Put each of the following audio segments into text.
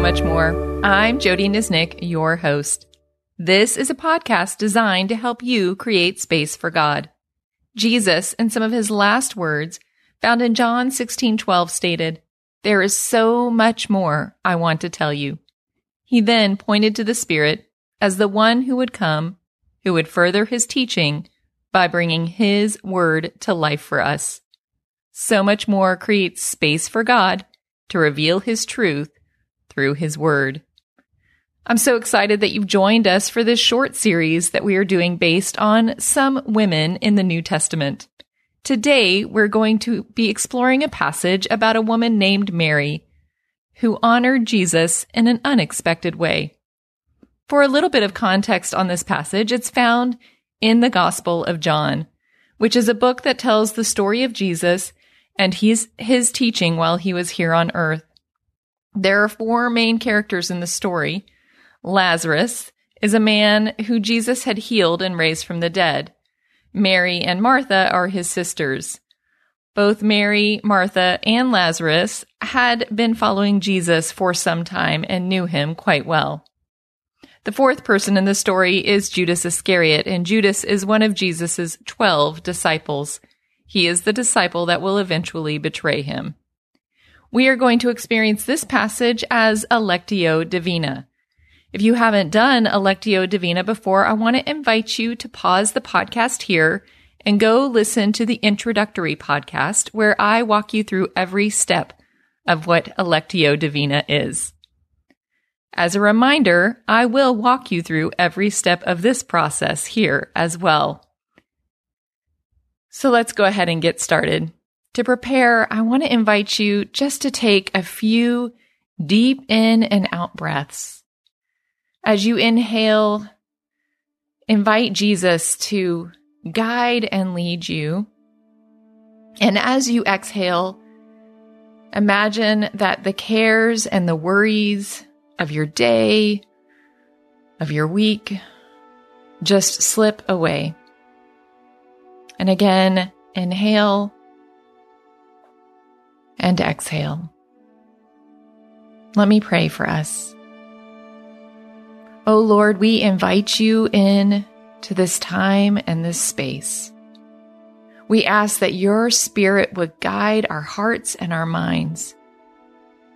much more. I'm Jody Nisnik, your host. This is a podcast designed to help you create space for God. Jesus, in some of his last words, found in John 16:12 stated, "There is so much more I want to tell you." He then pointed to the Spirit as the one who would come, who would further his teaching by bringing his word to life for us. So much more creates space for God to reveal his truth through his word. I'm so excited that you've joined us for this short series that we are doing based on some women in the New Testament. Today, we're going to be exploring a passage about a woman named Mary who honored Jesus in an unexpected way. For a little bit of context on this passage, it's found in the Gospel of John, which is a book that tells the story of Jesus and his, his teaching while he was here on earth. There are four main characters in the story. Lazarus is a man who Jesus had healed and raised from the dead. Mary and Martha are his sisters. Both Mary, Martha, and Lazarus had been following Jesus for some time and knew him quite well. The fourth person in the story is Judas Iscariot, and Judas is one of Jesus' twelve disciples. He is the disciple that will eventually betray him. We are going to experience this passage as a Lectio Divina. If you haven't done a Lectio Divina before, I want to invite you to pause the podcast here and go listen to the introductory podcast where I walk you through every step of what a Lectio Divina is. As a reminder, I will walk you through every step of this process here as well. So let's go ahead and get started. To prepare, I want to invite you just to take a few deep in and out breaths. As you inhale, invite Jesus to guide and lead you. And as you exhale, imagine that the cares and the worries of your day, of your week, just slip away. And again, inhale and exhale. Let me pray for us. Oh Lord, we invite you in to this time and this space. We ask that your spirit would guide our hearts and our minds,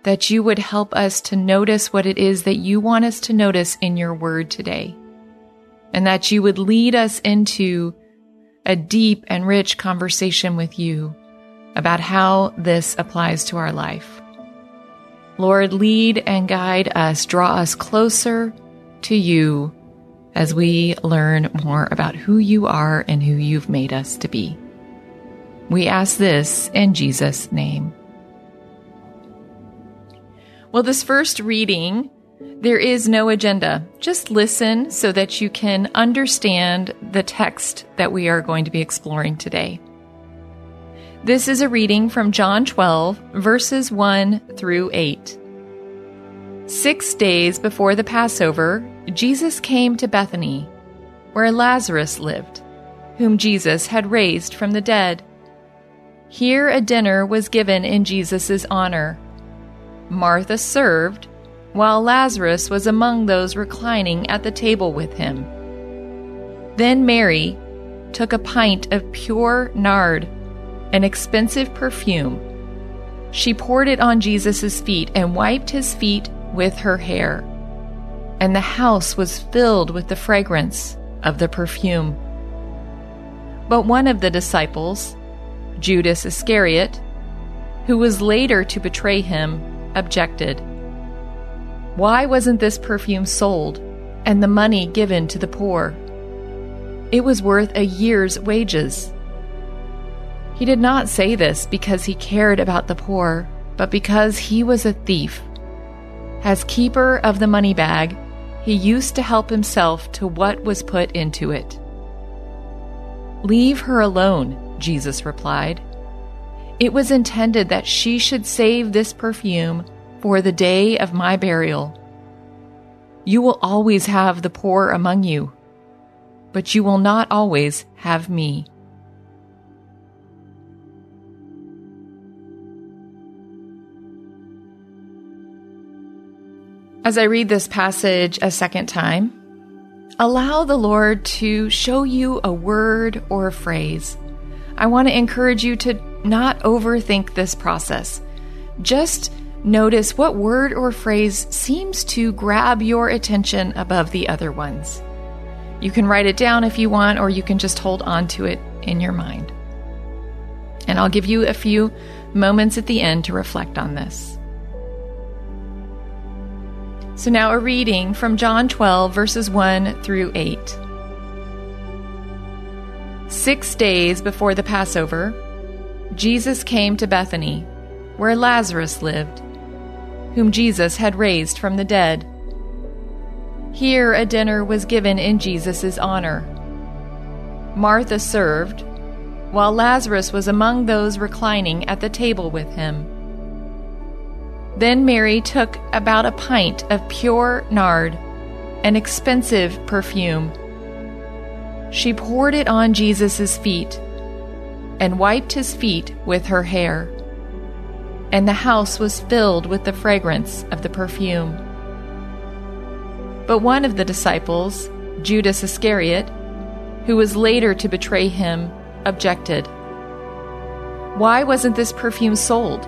that you would help us to notice what it is that you want us to notice in your word today, and that you would lead us into a deep and rich conversation with you about how this applies to our life. Lord, lead and guide us, draw us closer to you as we learn more about who you are and who you've made us to be. We ask this in Jesus' name. Well, this first reading, there is no agenda. Just listen so that you can understand the text that we are going to be exploring today. This is a reading from John 12, verses 1 through 8. Six days before the Passover, Jesus came to Bethany, where Lazarus lived, whom Jesus had raised from the dead. Here a dinner was given in Jesus' honor. Martha served, while Lazarus was among those reclining at the table with him. Then Mary took a pint of pure nard an expensive perfume. She poured it on Jesus' feet and wiped his feet with her hair. And the house was filled with the fragrance of the perfume. But one of the disciples, Judas Iscariot, who was later to betray him, objected. Why wasn't this perfume sold and the money given to the poor? It was worth a year's wages. He did not say this because he cared about the poor, but because he was a thief. As keeper of the money bag, he used to help himself to what was put into it. Leave her alone, Jesus replied. It was intended that she should save this perfume for the day of my burial. You will always have the poor among you, but you will not always have me. As I read this passage a second time, allow the Lord to show you a word or a phrase. I want to encourage you to not overthink this process. Just notice what word or phrase seems to grab your attention above the other ones. You can write it down if you want, or you can just hold on to it in your mind. And I'll give you a few moments at the end to reflect on this. So now a reading from John 12, verses 1 through 8. Six days before the Passover, Jesus came to Bethany, where Lazarus lived, whom Jesus had raised from the dead. Here a dinner was given in Jesus' honor. Martha served, while Lazarus was among those reclining at the table with him. Then Mary took about a pint of pure nard, an expensive perfume. She poured it on Jesus' feet and wiped his feet with her hair. And the house was filled with the fragrance of the perfume. But one of the disciples, Judas Iscariot, who was later to betray him, objected. Why wasn't this perfume sold?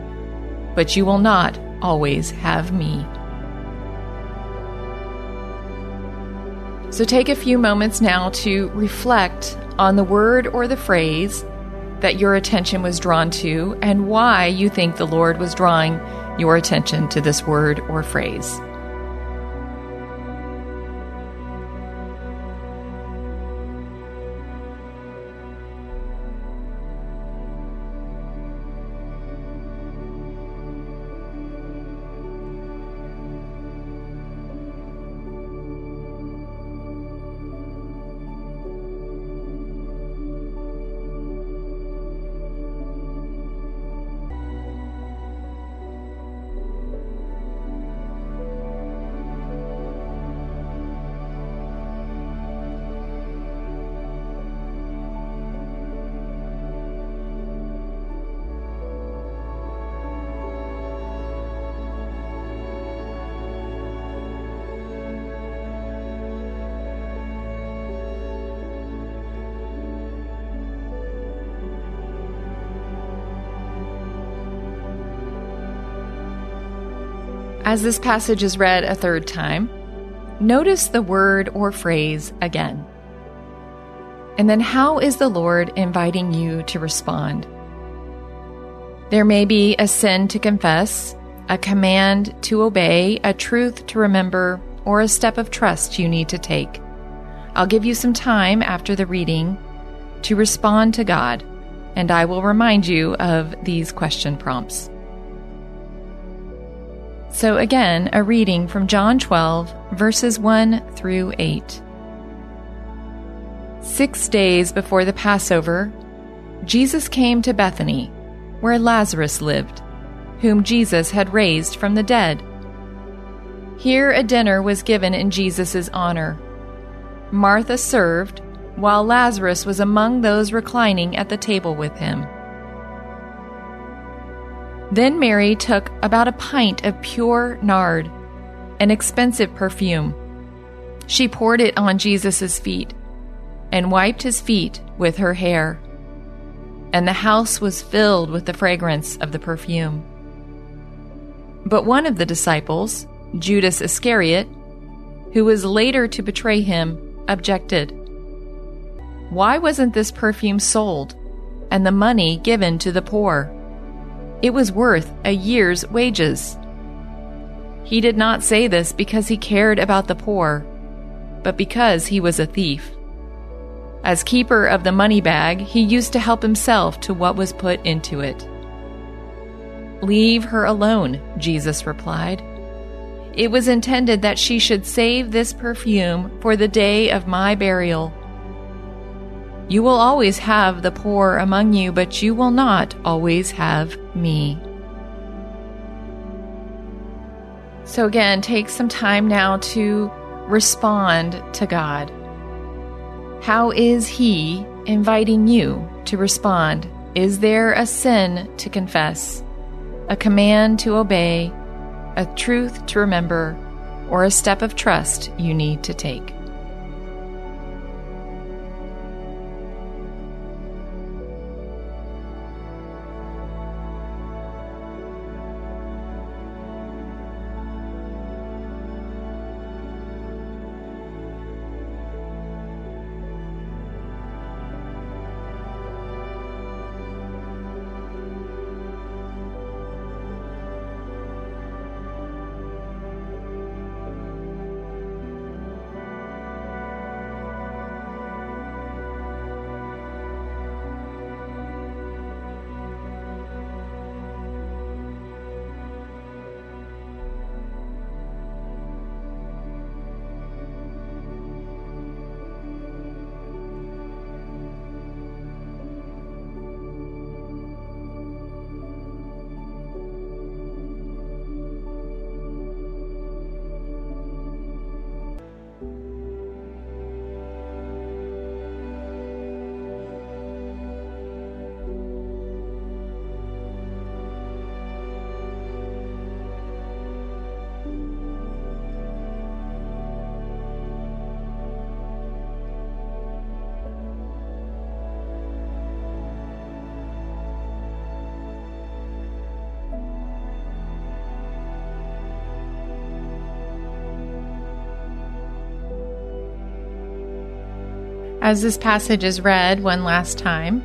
but you will not always have me. So take a few moments now to reflect on the word or the phrase that your attention was drawn to and why you think the Lord was drawing your attention to this word or phrase. As this passage is read a third time, notice the word or phrase again. And then, how is the Lord inviting you to respond? There may be a sin to confess, a command to obey, a truth to remember, or a step of trust you need to take. I'll give you some time after the reading to respond to God, and I will remind you of these question prompts. So, again, a reading from John 12, verses 1 through 8. Six days before the Passover, Jesus came to Bethany, where Lazarus lived, whom Jesus had raised from the dead. Here a dinner was given in Jesus' honor. Martha served, while Lazarus was among those reclining at the table with him. Then Mary took about a pint of pure nard, an expensive perfume. She poured it on Jesus' feet and wiped his feet with her hair. And the house was filled with the fragrance of the perfume. But one of the disciples, Judas Iscariot, who was later to betray him, objected. Why wasn't this perfume sold and the money given to the poor? It was worth a year's wages. He did not say this because he cared about the poor, but because he was a thief. As keeper of the money bag, he used to help himself to what was put into it. Leave her alone, Jesus replied. It was intended that she should save this perfume for the day of my burial. You will always have the poor among you, but you will not always have me. So, again, take some time now to respond to God. How is He inviting you to respond? Is there a sin to confess, a command to obey, a truth to remember, or a step of trust you need to take? As this passage is read one last time,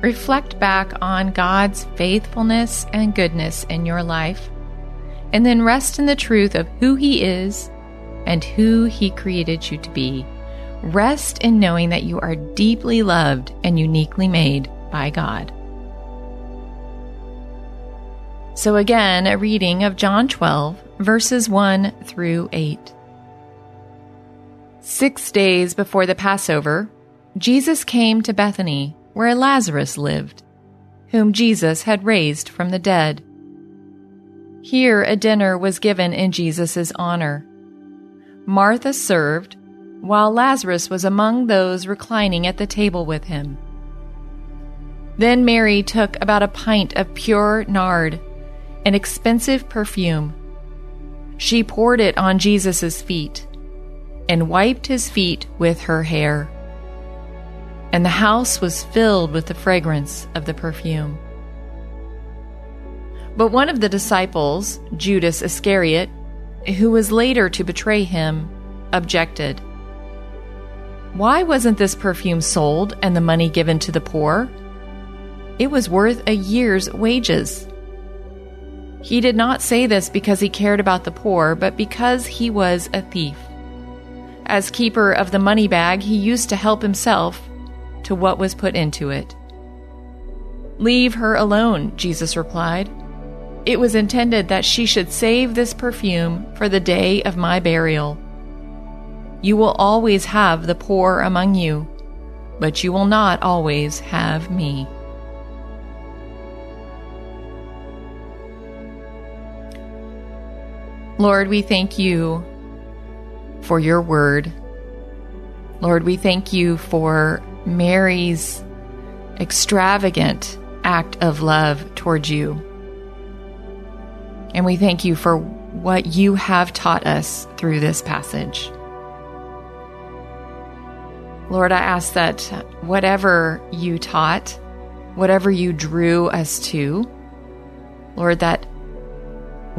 reflect back on God's faithfulness and goodness in your life, and then rest in the truth of who He is and who He created you to be. Rest in knowing that you are deeply loved and uniquely made by God. So, again, a reading of John 12, verses 1 through 8. Six days before the Passover, Jesus came to Bethany, where Lazarus lived, whom Jesus had raised from the dead. Here a dinner was given in Jesus' honor. Martha served, while Lazarus was among those reclining at the table with him. Then Mary took about a pint of pure nard, an expensive perfume. She poured it on Jesus' feet and wiped his feet with her hair. And the house was filled with the fragrance of the perfume. But one of the disciples, Judas Iscariot, who was later to betray him, objected. Why wasn't this perfume sold and the money given to the poor? It was worth a year's wages. He did not say this because he cared about the poor, but because he was a thief. As keeper of the money bag, he used to help himself to what was put into it. Leave her alone, Jesus replied. It was intended that she should save this perfume for the day of my burial. You will always have the poor among you, but you will not always have me. Lord, we thank you for your word. Lord, we thank you for Mary's extravagant act of love towards you. And we thank you for what you have taught us through this passage. Lord, I ask that whatever you taught, whatever you drew us to, Lord, that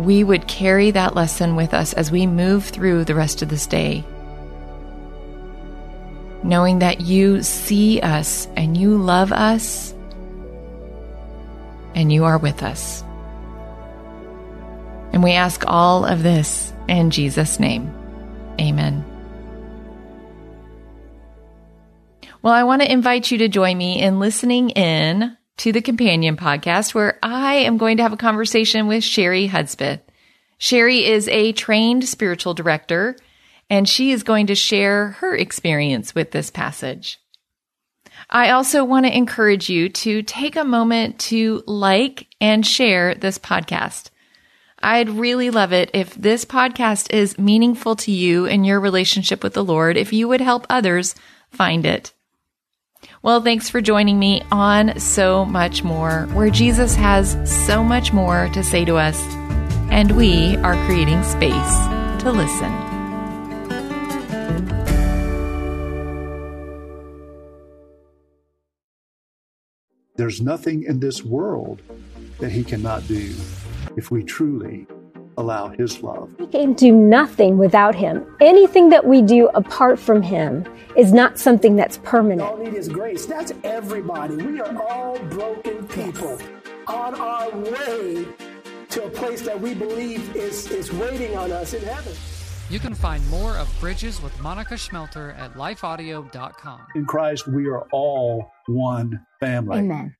we would carry that lesson with us as we move through the rest of this day. Knowing that you see us and you love us and you are with us. And we ask all of this in Jesus' name. Amen. Well, I want to invite you to join me in listening in to the Companion podcast, where I am going to have a conversation with Sherry Hudspeth. Sherry is a trained spiritual director, and she is going to share her experience with this passage. I also want to encourage you to take a moment to like and share this podcast. I'd really love it if this podcast is meaningful to you and your relationship with the Lord, if you would help others find it. Well, thanks for joining me on So Much More, where Jesus has so much more to say to us, and we are creating space to listen. There's nothing in this world that he cannot do if we truly allow His love. We can do nothing without Him. Anything that we do apart from Him is not something that's permanent. All need His grace. That's everybody. We are all broken people on our way to a place that we believe is, is waiting on us in heaven. You can find more of Bridges with Monica Schmelter at lifeaudio.com. In Christ, we are all one family. Amen.